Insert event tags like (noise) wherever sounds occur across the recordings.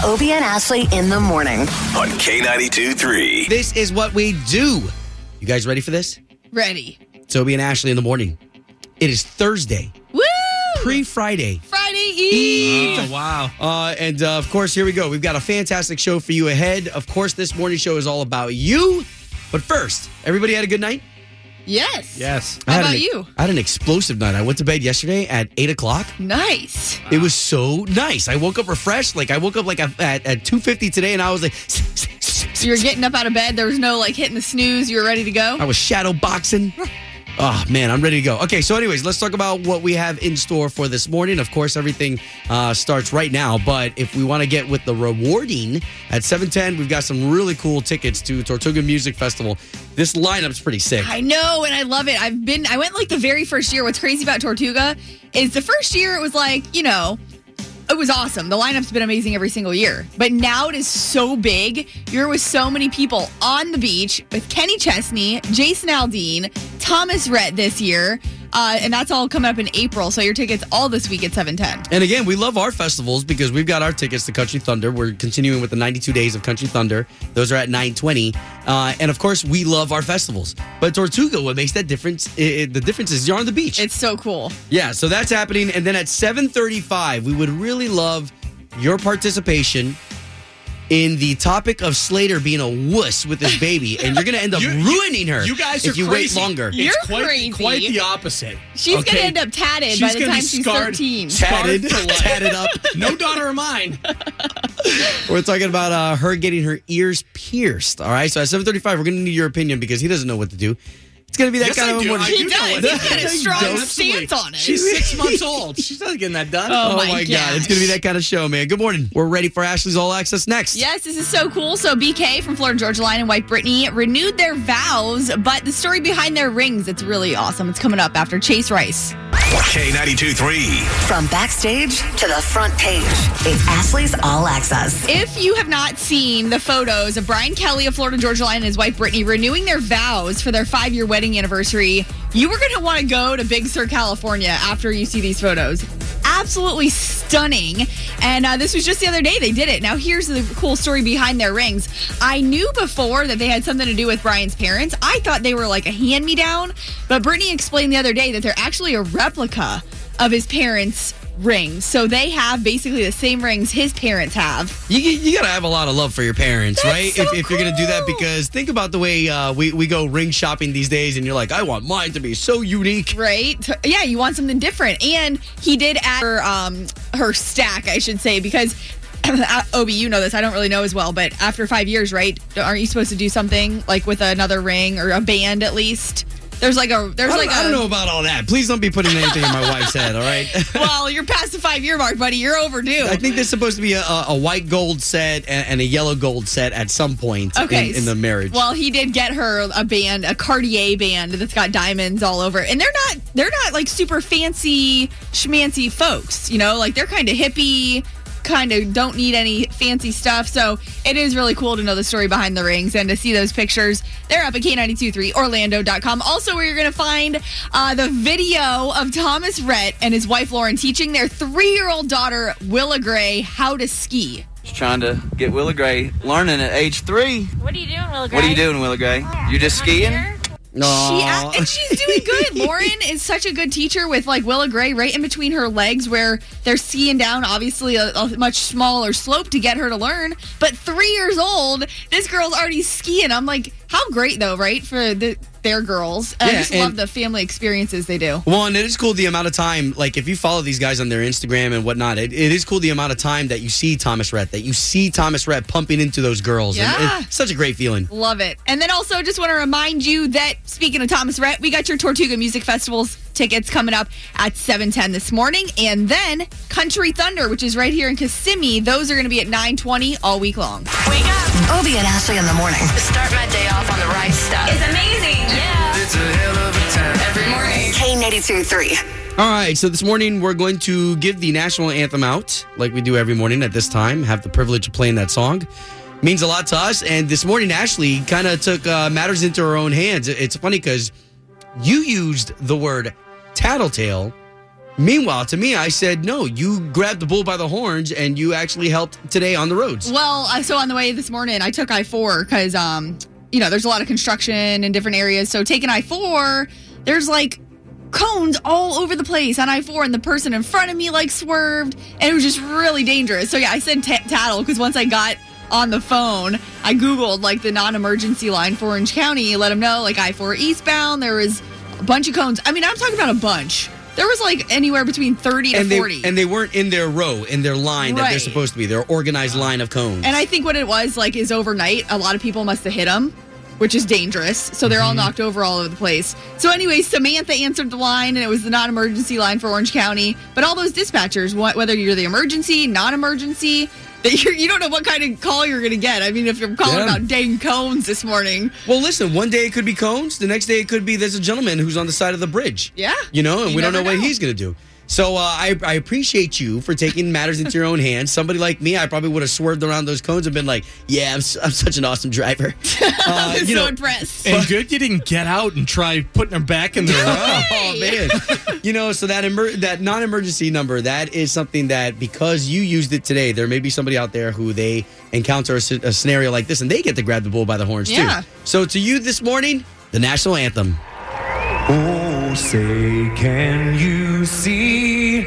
Obie and Ashley in the morning. on K92 3. This is what we do. You guys ready for this? Ready. Obie and Ashley in the morning. It is Thursday, Woo! pre Friday. Friday Eve. Oh, wow. Uh, and uh, of course, here we go. We've got a fantastic show for you ahead. Of course, this morning show is all about you. But first, everybody had a good night? Yes. Yes. How about an, you? I had an explosive night. I went to bed yesterday at 8 o'clock. Nice. It was so nice. I woke up refreshed. Like, I woke up like at, at, at 2.50 today, and I was like... So (laughs) you were getting up out of bed. There was no like hitting the snooze. You were ready to go. I was shadow boxing. (laughs) Oh man, I'm ready to go. Okay, so anyways, let's talk about what we have in store for this morning. Of course, everything uh, starts right now, but if we want to get with the rewarding at 7:10, we've got some really cool tickets to Tortuga Music Festival. This lineup's pretty sick. I know, and I love it. I've been. I went like the very first year. What's crazy about Tortuga is the first year it was like you know. It was awesome. The lineup's been amazing every single year. But now it is so big. You're with so many people on the beach with Kenny Chesney, Jason Aldean, Thomas Rhett this year. Uh, and that's all coming up in April. So your tickets all this week at 710. And again, we love our festivals because we've got our tickets to Country Thunder. We're continuing with the 92 days of Country Thunder. Those are at 920. Uh, and of course, we love our festivals. But Tortuga, what makes that difference? i i- the difference is you're on the beach. It's so cool. Yeah, so that's happening. And then at 735, we would really love your participation in the topic of Slater being a wuss with his baby. And you're going to end up (laughs) You- you- ruining her You guys if are you crazy. wait longer. It's You're quite, crazy. Quite the opposite. She's okay? going to end up tatted She's by the time be she's scarred. 13. Tatted, Scarred for life. (laughs) tatted up. (laughs) No daughter of mine. We're talking about uh, her getting her ears pierced. All right, so at 735, we're going to need your opinion because he doesn't know what to do. It's going to be that Yes, kind I of a do. morning. I He know does. what He's to got a strong stance on it. She's six months old. She's not getting that done. (laughs) Oh, Oh my my God, it's going to be that kind of show, man. Good morning. We're ready for Ashley's All Access next. Yes, this is so cool. So BK from Florida Georgia Line and White Brittany renewed their vows, but the story behind their rings, it's really awesome. It's coming up after Chase Rice. K92 3. From backstage to the front page, it's Ashley's All Access. If you have not seen the photos of Brian Kelly of Florida Georgia Line and his wife Brittany renewing their vows for their five year wedding anniversary, you were going to want to go to Big Sur, California after you see these photos. Absolutely stunning. And uh, this was just the other day they did it. Now, here's the cool story behind their rings. I knew before that they had something to do with Brian's parents. I thought they were like a hand me down, but Brittany explained the other day that they're actually a replica of his parents' rings. So they have basically the same rings his parents have. You, you got to have a lot of love for your parents, That's right? so if, if you're to do that, because think about the way uh, we, we go ring shopping these days, and you're like, I want mine to be so unique. Right? Yeah, you want something different. And he did add her um her stack, I should say, because (clears throat) Obi, you know this. I don't really know as well, but after five years, right? Aren't you supposed to do something like with another ring or a band at least? There's like a there's I like I a don't know about all that. Please don't be putting anything in my wife's head, all right? (laughs) well, you're past the five year mark, buddy. You're overdue. I think there's supposed to be a, a, a white gold set and, and a yellow gold set at some point Okay. in, in the marriage. Well, he did get her a band, a Cartier band that's got diamonds all over, it. and they're not they're not like super fancy schmancy folks. You know, like they're kind of hippie. Kind of don't need any fancy stuff. So it is really cool to know the story behind the rings and to see those pictures. They're up at K923Orlando.com. Also, where you're going to find uh, the video of Thomas Rhett and his wife Lauren teaching their three year old daughter, Willa Gray, how to ski. Just trying to get Willa Gray learning at age three. What are you doing, Willa Gray? What are you doing, Willa Gray? You just skiing? No. She and she's doing good. (laughs) Lauren is such a good teacher with like Willa Gray right in between her legs where they're skiing down obviously a, a much smaller slope to get her to learn. But three years old, this girl's already skiing. I'm like, how great though, right? For the their girls. I just and- love the family experiences they do. Well, and it is cool the amount of time, like if you follow these guys on their Instagram and whatnot, it, it is cool the amount of time that you see Thomas Rhett, that you see Thomas Rhett pumping into those girls. And Yeah. it's such a great feeling. Love it. And then also just want to remind you that speaking of Thomas Rhett, we got your Tortuga Music Festival's tickets coming up at 7:10 this morning and then Country Thunder, which is right here in Kissimmee, those are going to be at 9:20 all week long. Wake up. Obie and Ashley in the morning. Start my day off on the right stuff. It's amazing. Yeah. It's a hell of a time. Every morning. K92 3. All right, so this morning we're going to give the national anthem out like we do every morning at this time, have the privilege of playing that song. Means a lot to us. And this morning, Ashley kind of took uh, matters into her own hands. It's funny because you used the word tattletale Meanwhile, to me, I said, no, you grabbed the bull by the horns and you actually helped today on the roads. Well, uh, so on the way this morning, I took I four because um, you know, there's a lot of construction in different areas. So taking I four, there's like cones all over the place on I four, and the person in front of me like swerved, and it was just really dangerous. So yeah, I said t- tattle because once I got on the phone, I googled like the non-emergency line for Orange County, let them know like I four eastbound, there was a bunch of cones. I mean, I'm talking about a bunch. There was like anywhere between 30 to and 40. they and they weren't in their row, in their line that they're Right. supposed to be. Their organized line of cones. And I think what it was like is overnight, a lot of people must have hit them, which is dangerous. So they're all mm-hmm. knocked over all over the place. So, anyway, Samantha answered the line, and it was the non emergency line for Orange County. But all those dispatchers, wh- whether you're the emergency, non emergency, that (laughs) you're, you don't know what kind of call you're going to get. I mean, if you're calling Yeah. about dang cones this morning, well, listen, one day it could be cones, the next day it could be there's a gentleman who's on the side of the bridge. Yeah. You know, and You we don't know, never what he's going to do. So uh, I, I appreciate you for taking matters into your own hands. Somebody like me, I probably would have swerved around those cones and been like, "Yeah, I'm, s- I'm such an awesome driver." (laughs) Uh, I was you so know, impressed. And good you didn't get out and try putting her back in the row. (laughs) Oh man, you know, so that emer- that non-emergency number that is something that because you used it today, there may be somebody out there who they encounter a scenario like this and they get to grab the bull by the horns Yeah. too. So to you this morning, the national anthem. Say, can you see?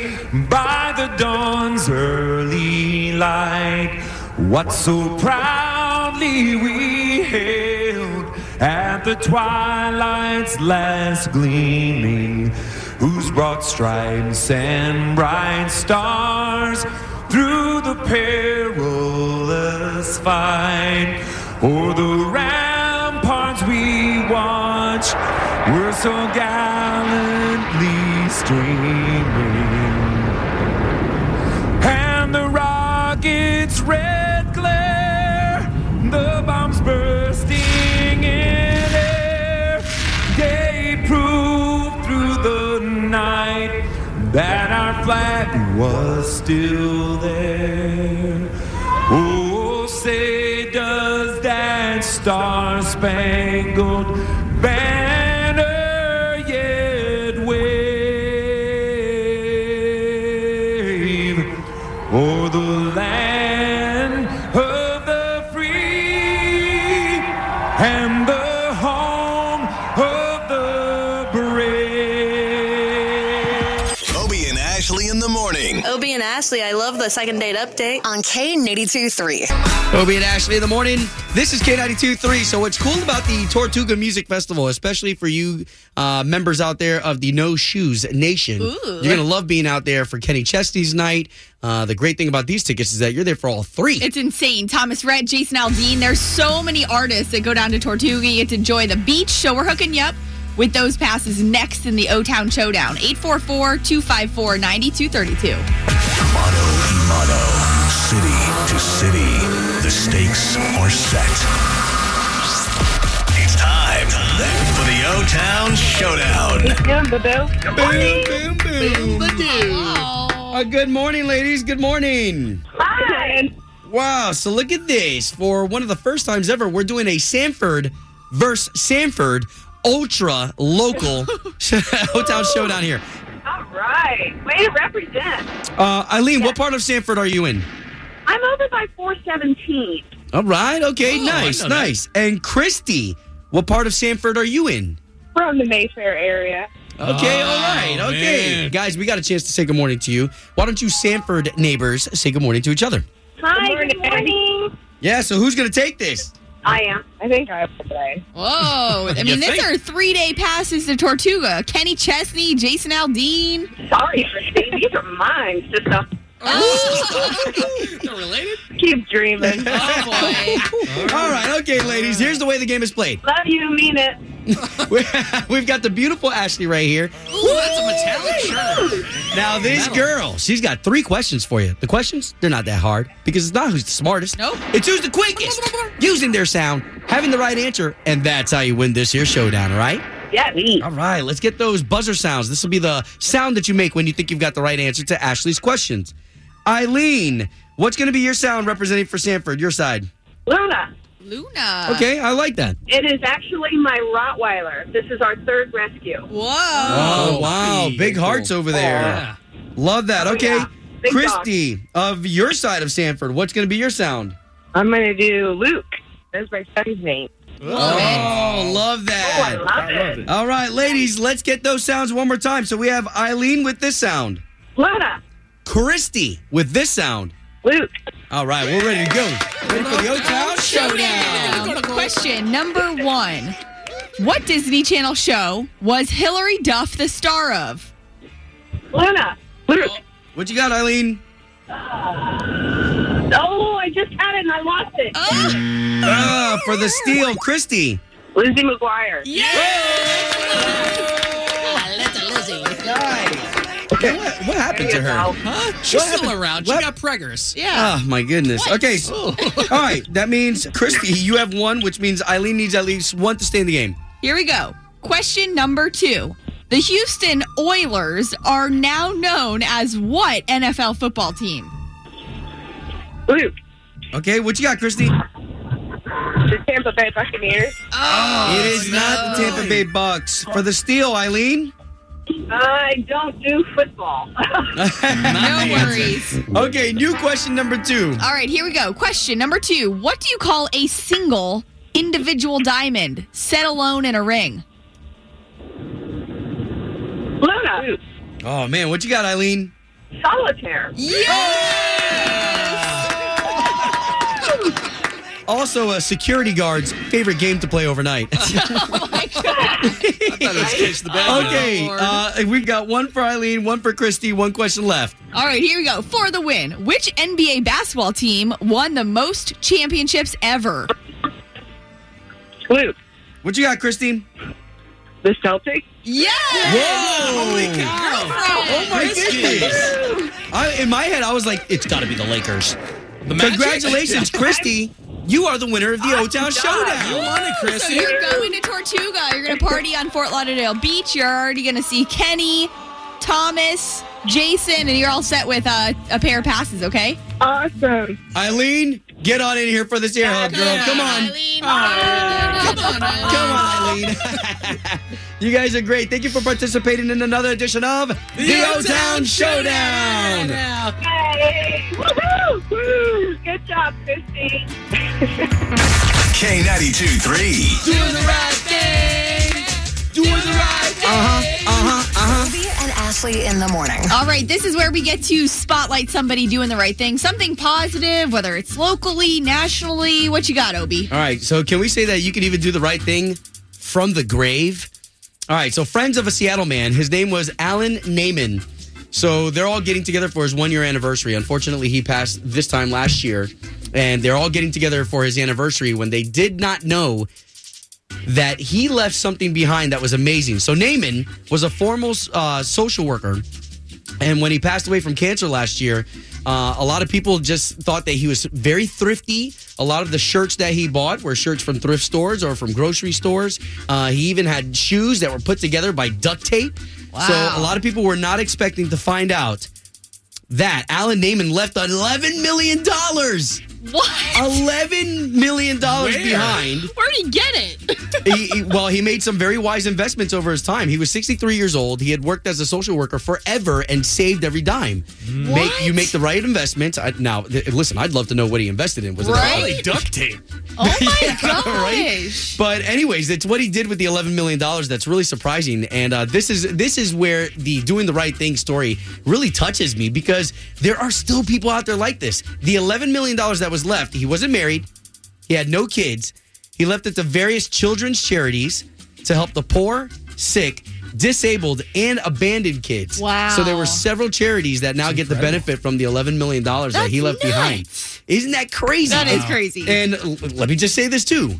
By the dawn's early light what so proudly we hailed at the twilight's last gleaming, whose broad stripes and bright stars through the perilous fight o'er the ramparts we watch were so gallantly streaming. And the rocket's red glare, the bombs bursting in air, gave proof through the night that our flag was still there. Oh, say does that star-spangled the second date update. On K92 3. Obie and Ashley in the morning. This is K92.3. So what's cool about the Tortuga Music Festival, especially for you uh, members out there of the No Shoes Nation, you're going to love being out there for Kenny Chesney's night. Uh, the great thing about these tickets is that you're there for all three. It's insane. Thomas Rhett, Jason Aldean. There's so many artists that go down to Tortuga. You get to enjoy the beach. So we're hooking you up with those passes next in the O Town Showdown. 844 254 9232. Motto Imano. City to city. The stakes are set. It's time for the O Town Showdown. boom, boom, boom. Uh, good morning, ladies. Good morning. Hi. Wow. So look at this. For one of the first times ever, we're doing a Sanford versus Sanford ultra local (laughs) O Town showdown here. All right. Way to represent. Uh, Eileen, what part of Sanford are you in? I'm over by 417. All right. Okay. Oh, I nice. that. Nice. And Christy, what part of Sanford are you in? From the Mayfair area. Okay, Oh, all right, okay. man. Guys, we got a chance to say good morning to you. Why don't you Sanford neighbors say good morning to each other? Hi, Good good morning. Yeah, so who's going to take this? I am. I think I will today. Whoa. I mean, these think? are three day passes to Tortuga. Kenny Chesney, Jason Aldean. Sorry, Christine. These are mine. Just uh, Not related? keep dreaming. Oh, boy. (laughs) All right, okay, ladies. Here's the way the game is played. Love you. Mean it. (laughs) We've got the beautiful Ashley right here. Ooh, that's a metallic shirt. Now, this Metal. girl, she's got three questions for you. The questions, they're not that hard because it's not who's the smartest. Nope. It's who's the quickest. Using their sound, having the right answer, and that's how you win this here showdown, right? Yeah, me. All right, let's get those buzzer sounds. This will be the sound that you make when you think you've got the right answer to Ashley's questions. Eileen, what's going to be your sound representing for Sanford? Your side. Luna. Luna. Okay, I like that. It is actually my Rottweiler. This is our third rescue. Whoa. Oh, oh wow. Pretty Big cool. hearts over there. Yeah. Love that. Oh, Okay. yeah. Big Christy, of your side of Sanford, what's going to be your sound? I'm going to do Luke. That's my son's name. oh, love Oh, I that. love it. All right, ladies, let's get those sounds one more time. So we have Eileen with this sound, Luna. Christy with this sound. Luke. All right, we're ready to go. Ready for the O Town Showdown. Question number one. What Disney Channel show was Hilary Duff the star of? Luna. Luke. What you got, Eileen? Oh, I just had it and I lost it. Ah, for the steal, Christy. Lizzie McGuire. What, what happened to her? Huh? She's What still happened? around. What? She got preggers. Oh, yeah. Oh my goodness. Okay. So, all right. That means Christy, you have one, which means Eileen needs at least one to stay in the game. Here we go. Question number two. The Houston Oilers are now known as what NFL football team? Luke. Okay. What you got, Christy? The Tampa Bay Buccaneers. Oh, it is not the Tampa Bay Bucks. For the steal, Eileen. I don't do football. (laughs) No worries. Okay. New question number two. All right, here we go. Question number two. What do you call a single individual diamond set alone in a ring? Luna. Oh man, what you got, Eileen? Solitaire. Also, a security guard's favorite game to play overnight. (laughs) Oh my god. (laughs) I thought it was Case the Bad okay, uh, we've got one for Eileen, one for Christy, one question left. All right, here we go. For the win, which NBA basketball team won the most championships ever? Luke. What you got, Christy? The Celtics. Yes! Whoa! Holy cow! Oh my goodness! I, in my head, I was like, it's got to be the Lakers. The Congratulations, (laughs) Christy! You are the winner of the O Town Showdown. You Showdown. won it, So you're going to Tortuga. You're going to party on Fort Lauderdale Beach. You're already going to see Kenny, Thomas, Jason, and you're all set with uh, a pair of passes, okay? Awesome. Eileen, get on in here for this air hug, girl. Come on. Come on, Eileen. Come on, Eileen. (laughs) you guys are great. Thank you for participating in another edition of the O Town Showdown. Hey. Woohoo! Woo! Good job, Christy. (laughs) K92 3. Doing the right thing. Doing the right thing. Uh huh. Uh huh. Uh huh. Obie and Ashley in the morning. All right, this is where we get to spotlight somebody doing the right thing, something positive, whether it's locally, nationally. What you got, Obi? All right. So, can we say that you can even do the right thing from the grave? All right. So, friends of a Seattle man, his name was Alan Naiman. So, they're all getting together for his one year anniversary. Unfortunately, he passed this time last year. And they're all getting together for his anniversary when they did not know that he left something behind that was amazing. So, Naiman was a formal uh, social worker. And when he passed away from cancer last year, uh, a lot of people just thought that he was very thrifty. A lot of the shirts that he bought were shirts from thrift stores or from grocery stores. Uh, he even had shoes that were put together by duct tape. Wow. So a lot of people were not expecting to find out that Alan Naiman left $11 million. What? $11 million behind. Where'd he get it? he, he- well, he made some very wise investments over his time. He was 63 years old. He had worked as a social worker forever and saved every dime. Make you make the right investment. I, now, th- listen, I'd love to know what he invested in. Was it Probably duct tape. (laughs) Oh my (laughs) Yeah, gosh. right? But anyways, it's what he did with the 11 million dollars that's really surprising. And uh, this is this is where the doing the right thing story really touches me because there are still people out there like this. The 11 million dollars that was left, he wasn't married, he had no kids. He left it to various children's charities to help the poor, sick, disabled, and abandoned kids. Wow. So there were several charities that now get the benefit from the 11 million dollars that he left That's behind. Isn't that crazy? That is crazy. And l- let me just say this too.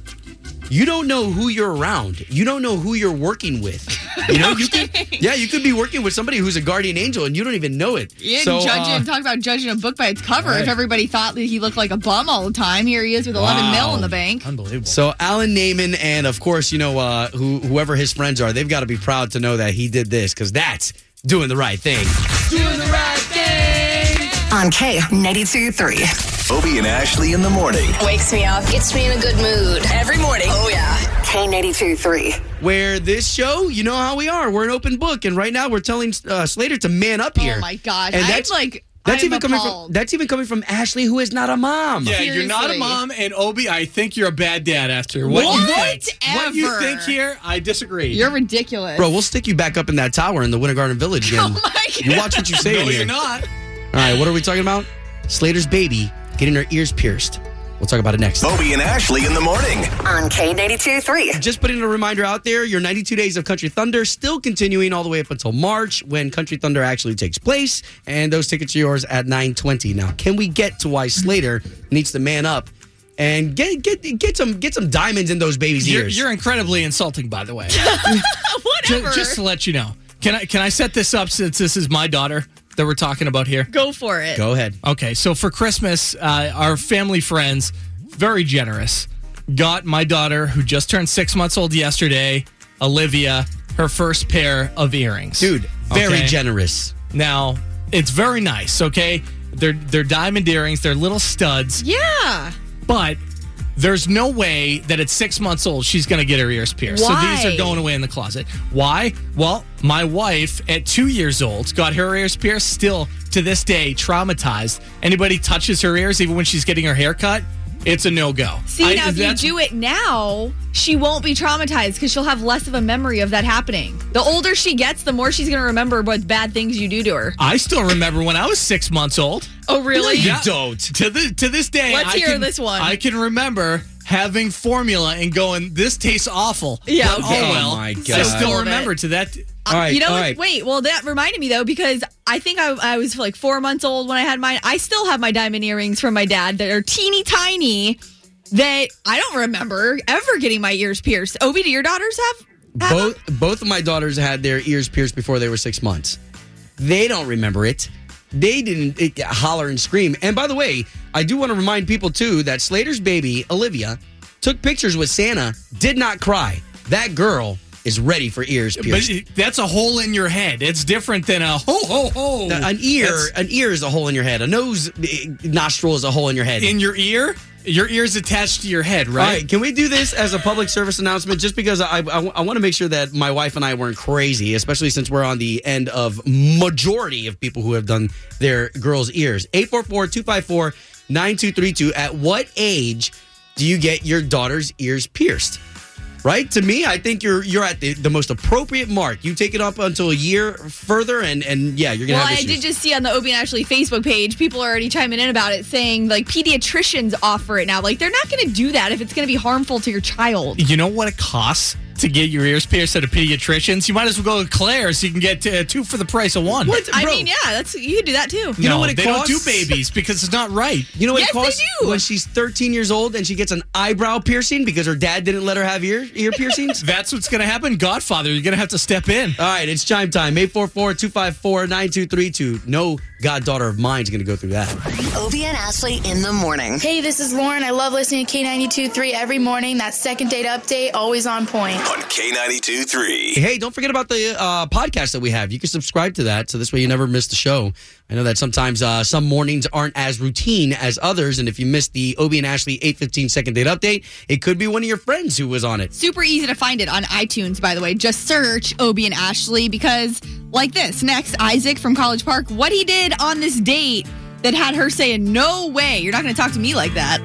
You don't know who you're around. You don't know who you're working with. You know, you could yeah, you could be working with somebody who's a guardian angel and you don't even know it. Yeah, So, judging, uh, talk about judging a book by its cover. Right. If everybody thought that he looked like a bum all the time, here he is with 11 mil in the bank. Unbelievable. so Alan Naiman and of course, you know, uh, who, whoever his friends are, they've got to be proud to know that he did this because that's doing the right thing. doing the right thing. On K92 3. Obie and Ashley in the morning. Wakes me up, gets me in a good mood. Every morning. Oh, yeah. K92 3. Where this show, you know how we are. We're an open book, and right now we're telling uh, Slater to man up here. Oh my gosh. And I'm that's like, that's I'm even coming from that's even coming from Ashley, who is not a mom. Yeah, you're not a mom, and Obi, I think you're a bad dad after what, you What? think. What you think here, I disagree. You're ridiculous. Bro, we'll stick you back up in that tower in the Winter Garden Village (laughs) again. Oh my God. You watch what you say no, in here. you're not. All right, what are we talking about? Slater's baby getting her ears pierced. We'll talk about it next. Obie and Ashley in the morning. On K92 3. Just putting a reminder out there your 92 days of Country Thunder still continuing all the way up until March when Country Thunder actually takes place. And those tickets are yours at 920. Now, can we get to why Slater needs to man up and get get get some get some diamonds in those babies' You're, ears? you're incredibly insulting, by the way. (laughs) Whatever. Ju- just to let you know. Can I can I set this up since this is my daughter that we're talking about here? Go for it. Go ahead. Okay, so for Christmas, uh, our family friends, very generous, got my daughter, who just turned six months old yesterday, Olivia, her first pair of earrings. Dude, very Okay? generous. Now, it's very nice, okay? They're they're diamond earrings, they're little studs, Yeah. but there's no way that at six months old she's going to get her ears pierced. So these are going away in the closet. Why? Well, my wife at two years old got her ears pierced. Still to this day, traumatized. Anybody touches her ears, even when she's getting her hair cut, it's a no go. See, now if you do it now, she won't be traumatized because she'll have less of a memory of that happening. The older she gets, the more she's going to remember what bad things you do to her. I still remember when I was six months old. Oh, really? Yeah. don't. To the to this day, Let's I hear can, this one. I can remember having formula and going, "This tastes awful." Yeah, But, okay. Oh well. Oh, my I still remember it. to that. Uh, all right, you know all what? right. Wait, well, that reminded me though, because I think I, I was like four months old when I had mine. I still have my diamond earrings from my dad that are teeny tiny that I don't remember ever getting my ears pierced. Obi, do your daughters have? have them? Both both of my daughters had their ears pierced before they were six months. They don't remember it. They didn't eh, holler and scream. And by the way, I do want to remind people too that Slater's baby Olivia took pictures with Santa, did not cry. That girl is ready for ears But pierced. it- that's a hole in your head. It's different than a ho ho ho. an ear, That's an ear is a hole in your head. A nose eh, nostril is a hole in your head. in your ear. Your ear's attached to your head, All right? right, can we do this as a public service announcement? Just because I, I, want to make sure that my wife and I weren't crazy, especially since we're on the end of majority of people who have done their girls' ears. 844-254-9232. At what age do you get your daughter's ears pierced? Right? To me, I think you're you're at the, the most appropriate mark. You take it up until a year further, and and yeah, you're gonna Well, have I did just see on the Obie and Ashley Facebook page, people are already chiming in about it, saying like pediatricians offer it now. Like they're not going to do that if it's going to be harmful to your child. You know what it costs to get your ears pierced at a pediatrician's? You might as well go to Claire's. You can get uh, two for the price of one. What? I Bro. mean, yeah, that's you could do that too. You know No, what it they costs? don't do babies because it's not right. You know what Yes, it they costs do. when she's 13 years old and she gets an eyebrow piercing because her dad didn't let her have ear ear piercings? (laughs) That's what's going to happen. Godfather, you're going to have to step in. All right, it's chime time. 844-254-9232. No goddaughter of mine's going to go through that. Obie and Ashley in the morning. Hey, this is Lauren. I love listening to K92.3 every morning. That second date update, always on point. On K92 3. Hey, don't forget about the uh, podcast that we have. You can subscribe to that so this way you never miss the show. I know that sometimes uh, some mornings aren't as routine as others, and if you missed the Obie and Ashley 815 second date update, it could be one of your friends who was on it. Super easy to find it on iTunes, by the way. Just search Obie and Ashley because, like this, next, Isaac from College Park, what he did on this date that had her saying, No way, you're not going to talk to me like that.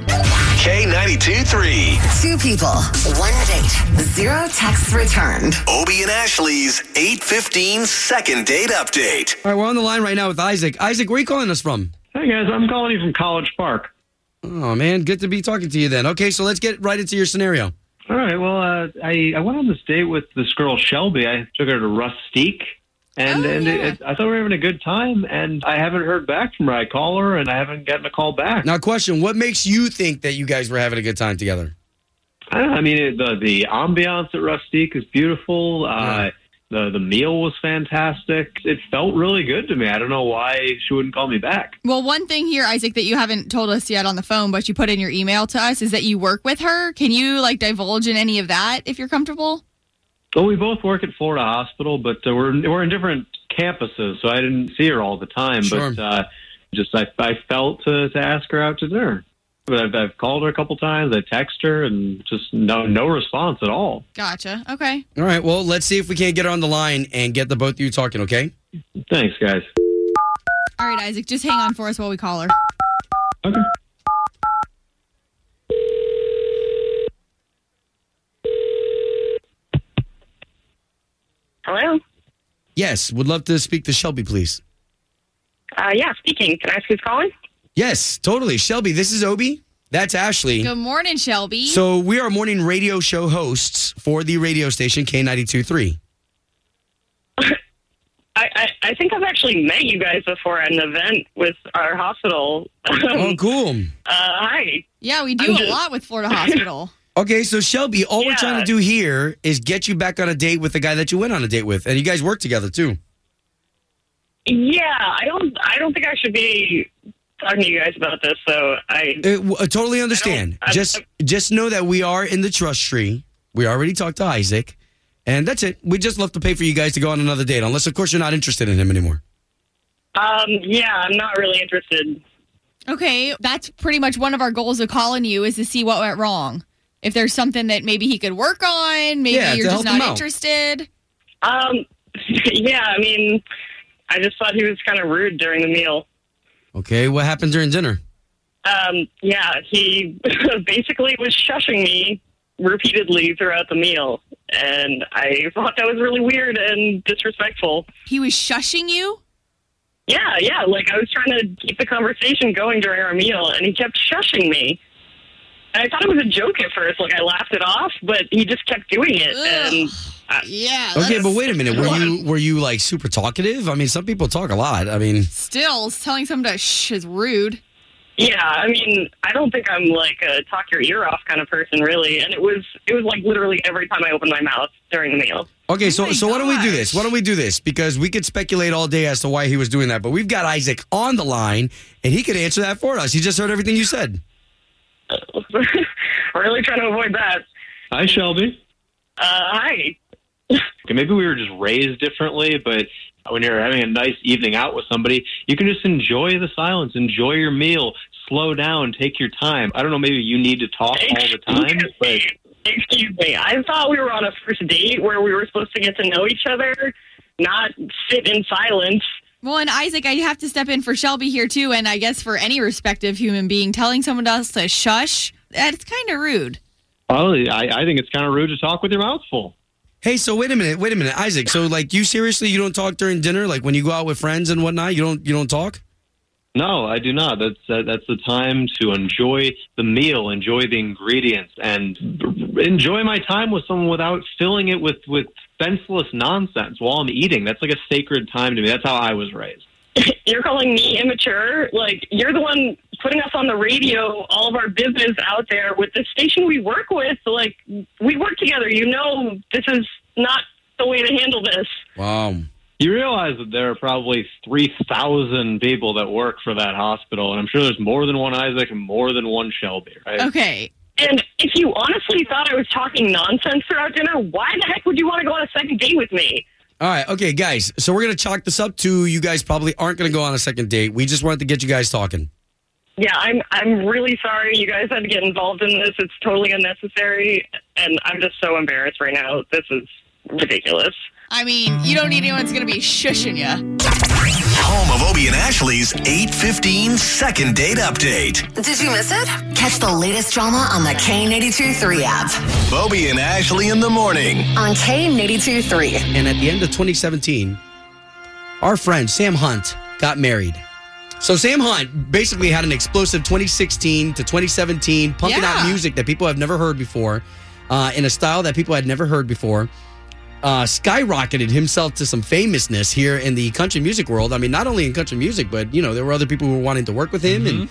K92 3. Two people, one date, zero texts returned. Obie and Ashley's 815 second date update. All right, we're on the line right now with Isaac. Isaac, where are you calling us from? Hey guys, I'm calling you from College Park. Oh, man, good to be talking to you then. Okay, so let's get right into your scenario. All right. Well, uh, I I went on this date with this girl Shelby. I took her to Rusteak, and Oh, and yeah. it, I thought we were having a good time. And I haven't heard back from her. I call her, and I haven't gotten a call back. Now, question: What makes you think that you guys were having a good time together? I, don't know, I mean, it, the the ambiance at Rusteak is beautiful. Uh, the the meal was fantastic. It felt really good to me. I don't know why she wouldn't call me back. Well, one thing here, Isaac, that you haven't told us yet on the phone, but you put in your email to us is that you work with her. Can you like divulge in any of that if you're comfortable? Well, we both work at Florida Hospital, but uh, we're we're in different campuses, so I didn't see her all the time. Sure. But uh, Just I, I felt to, to ask her out to dinner. But I've, I've called her a couple times. I text her and just no no response at all. Gotcha. Okay. All right. Well, let's see if we can't get her on the line and get the both of you talking. Okay. Thanks, guys. All right, Isaac, just hang on for us while we call her. Okay. Yes. Would love to speak to Shelby, please. Uh, yeah, speaking. Can I ask who's calling? Yes, totally. Shelby, this is Obi. That's Ashley. Good morning, Shelby. So we are morning radio show hosts for the radio station K92.3. (laughs) I, I, I think I've actually met you guys before at an event with our hospital. Oh, cool. (laughs) Uh, hi. yeah, we do I'm a just- lot with Florida Hospital. (laughs) Okay, so Shelby, all we're trying to do here is get you back on a date with the guy that you went on a date with, and you guys work together too. Yeah, I don't. I don't think I should be talking to you guys about this. So I. Uh, w- I totally understand. I- just, just know that we are in the trust tree. We already talked to Isaac, and that's it. We just love to pay for you guys to go on another date, unless, of course, you're not interested in him anymore. Um. Yeah, I'm not really interested. Okay, that's pretty much one of our goals of calling you is to see what went wrong. If there's something that maybe he could work on, maybe Yeah, you're just not interested. Um. (laughs) Yeah, I mean, I just thought he was kind of rude during the meal. Okay, what happened during dinner? Um. Yeah, he (laughs) basically was shushing me repeatedly throughout the meal, and I thought that was really weird and disrespectful. He was shushing you? Yeah, yeah. Like I was trying to keep the conversation going during our meal, and he kept shushing me. And I thought it was a joke at first. Like I laughed it off, but he just kept doing it, and I, Yeah. Okay, that's- but wait a minute. Were you were you like super talkative? I mean, some people talk a lot. I mean, Still, telling someone to shh is rude. yeah. I mean, I don't think I'm like a talk your ear off kind of person, really. And it was it was like literally every time I opened my mouth during the meal. okay, so oh my so why don't we do this? Why don't we do this? Because we could speculate all day as to why he was doing that, but we've got Isaac on the line, and he could answer that for us. He just heard everything you said. (laughs) really trying to avoid that. Hi, Shelby. Uh, hi. Okay, maybe we were just raised differently, but when you're having a nice evening out with somebody, you can just enjoy the silence, enjoy your meal, slow down, take your time. I don't know, maybe you need to talk all the time, but Excuse me. I thought we were on a first date where we were supposed to get to know each other, not sit in silence. Well, and Isaac, I have to step in for Shelby here too, and I guess for any respective human being, telling someone else to shush, that's kind of rude. well, I, I think it's kind of rude to talk with your mouth full. Hey, so wait a minute, wait a minute, Isaac. So like, you seriously you don't talk during dinner? Like when you go out with friends and whatnot, you don't you don't talk? No, I do not. That's uh, that's the time to enjoy the meal, enjoy the ingredients, and b- enjoy my time with someone without filling it with with senseless nonsense while I'm eating. That's like a sacred time to me. That's how I was raised. (laughs) You're calling me immature? Like, you're the one putting us on the radio, all of our business out there with the station we work with. Like, we work together. You know, this is not the way to handle this. Wow. You realize that there are probably 3,000 people that work for that hospital, and I'm sure there's more than one Isaac and more than one Shelby, right? Okay. And if you honestly thought I was talking nonsense throughout dinner, why the heck would you want to go on a second date with me? All right, okay, guys. So we're gonna chalk this up to you guys probably aren't gonna go on a second date. We just wanted to get you guys talking. Yeah, I'm I'm really sorry you guys had to get involved in this. It's totally unnecessary and I'm just so embarrassed right now. This is ridiculous. I mean, you don't need anyone that's going to be shushing you. Home of Obie and Ashley's 815 second date update. Did you miss it? Catch the latest drama on the K92 3 app. Obie and Ashley in the morning. On K92 3. And at the end of 2017, our friend Sam Hunt got married. So Sam Hunt basically had an explosive 2016 to 2017, pumping out music that people have never heard before, uh, in a style that people had never heard before. Uh, skyrocketed himself to some famousness here in the country music world. I mean, not only in country music, but you know there were other people who were wanting to work with him. And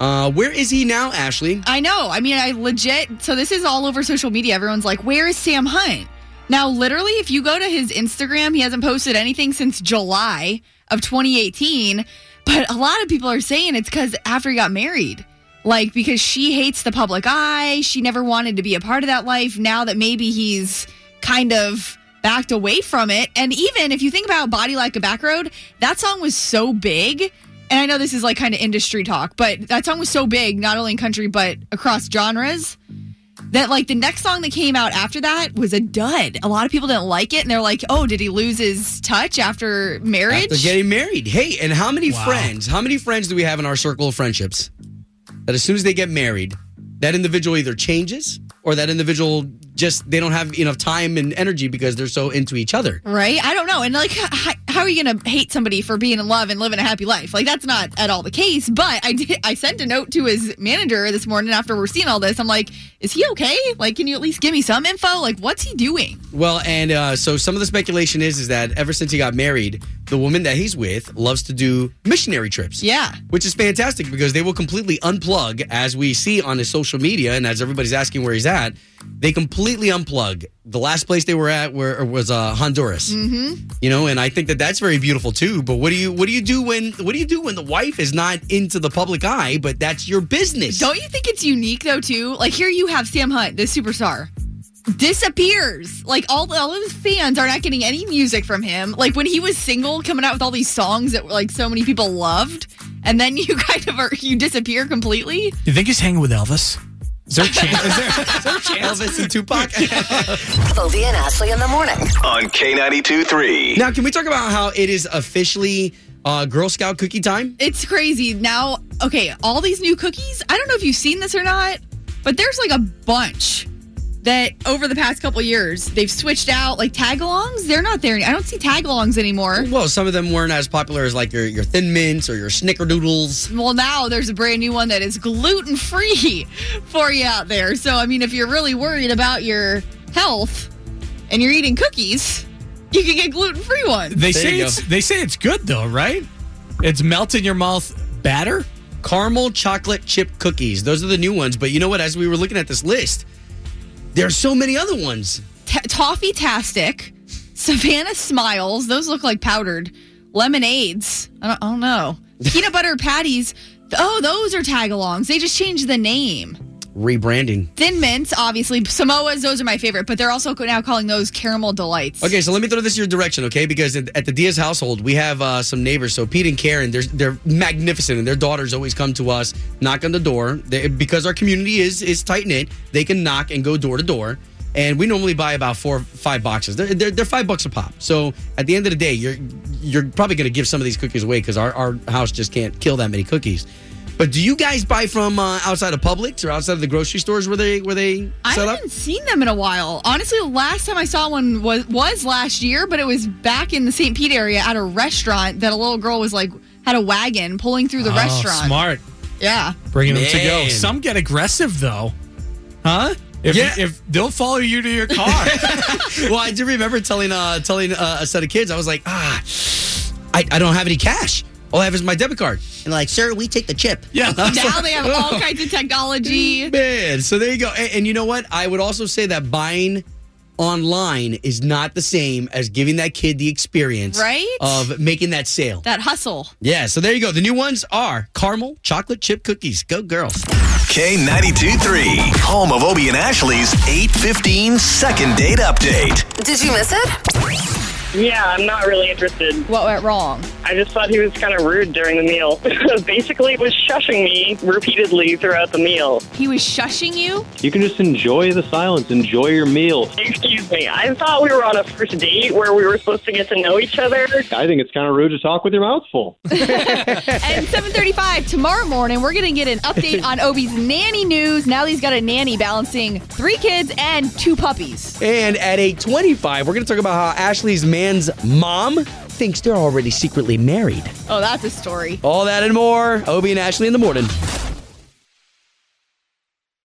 uh, where is he now, Ashley? I know. I mean, I legit. So this is all over social media. Everyone's like, "Where is Sam Hunt?" Now, literally, if you go to his Instagram, he hasn't posted anything since July of 2018. But a lot of people are saying it's because after he got married, like because she hates the public eye. She never wanted to be a part of that life. Now that maybe he's kind of backed away from it, and even if you think about "Body Like a Back Road," that song was so big and I know this is like kind of industry talk, but that song was so big, not only in country but across genres, that like the next song that came out after that was a dud. A lot of people didn't like it, and they're like, "Oh, did he lose his touch after marriage?" After getting married. Hey, and how many Wow. friends, how many friends do we have in our circle of friendships that as soon as they get married, that individual either changes or that individual just they don't have enough time and energy because they're so into each other. Right? I don't know. And like, how, how are you going to hate somebody for being in love and living a happy life? Like, that's not at all the case. But I did. I sent a note to his manager this morning after we're seeing all this. I'm like, is he okay? Like, can you at least give me some info? Like, what's he doing? Well, and uh, so some of the speculation is is that ever since he got married, the woman that he's with loves to do missionary trips. Yeah. Which is fantastic because they will completely unplug, as we see on his social media, and as everybody's asking where he's at, they completely unplug. The last place they were at were, was uh, Honduras. Mm-hmm. You know, and I think that that's very beautiful too. But what do you what do you do when what do you do when the wife is not into the public eye, but that's your business? Don't you think it's unique though too? Like here you have Sam Hunt, the superstar. Disappears. Like all, all of his fans are not getting any music from him. Like when he was single, coming out with all these songs that like so many people loved, and then (laughs) you kind of are you disappear completely. You think he's hanging with Elvis? Is there a chance? (laughs) Is there, is there a chance? Elvis and Tupac. (laughs) Obie and Ashley in the morning. On K92 3. now, can we talk about how it is officially uh, Girl Scout cookie time? It's crazy. Now, okay, all these new cookies, I don't know if you've seen this or not, but there's like a bunch that over the past couple years they've switched out like tagalongs. They're not there. I don't see tagalongs anymore. Well, some of them weren't as popular as like your, your Thin Mints or your Snickerdoodles. Well, now there's a brand new one that is gluten free (laughs) for you out there. So, I mean, if you're really worried about your health and you're eating cookies, you can get gluten free ones. They There say it's they say it's good though, right? It's melt in your mouth batter. Caramel chocolate chip cookies. Those are the new ones. But you know what? As we were looking at this list, there are so many other ones. T- Toffee Tastic, Savannah Smiles. Those look like powdered lemonades. I don't, I don't know. (laughs) Peanut butter patties. Oh, those are tagalongs. They just changed the name. Rebranding. Thin mints, obviously. Samoas, those are my favorite, but they're also now calling those caramel delights. Okay, so let me throw this your direction, okay? Because at the Diaz household, we have uh, some neighbors. So Pete and Karen, they're they're magnificent, and their daughters always come to us, knock on the door. They, because our community is is tight knit, they can knock and go door to door. And we normally buy about four, five boxes. They're, they're, they're five bucks a pop. So at the end of the day, you're you're probably going to give some of these cookies away because our, our house just can't kill that many cookies. But do you guys buy from uh, outside of Publix or outside of the grocery stores where they where they I set up? haven't seen them in a while. Honestly, the last time I saw one was was last year, but it was back in the St. Pete area at a restaurant that a little girl was like had a wagon pulling through the Oh, restaurant. Smart. Yeah. Bringing them to go. Man. Some get aggressive though, huh? If, Yeah. if they'll follow you to your car. (laughs) well, I do remember telling uh, telling uh, a set of kids, I was like, ah, I, I don't have any cash. All I have is my debit card. And like, sir, we take the chip. yeah. (laughs) Now they have (laughs) all kinds of technology. (laughs) Man, so there you go. And, and you know what? I would also say that buying online is not the same as giving that kid the experience Right? of making that sale. That hustle. Yeah, so there you go. The new ones are caramel chocolate chip cookies. Go girls. K92 3. Home of Obie and Ashley's 815 second date update. Did you miss it? Yeah, I'm not really interested. What went wrong? I just thought he was kind of rude during the meal. (laughs) Basically, was shushing me repeatedly throughout the meal. He was shushing you? You can just enjoy the silence, enjoy your meal. Excuse me. I thought we were on a first date where we were supposed to get to know each other. I think it's kind of rude to talk with your mouth full. (laughs) And 7:35 tomorrow morning, we're gonna get an update on Obi's nanny news. Now he's got a nanny balancing three kids and two puppies. And at 825, we're going to talk about how Ashley's man's mom thinks they're already secretly married. Oh, that's a story. All that and more. Obie and Ashley in the morning.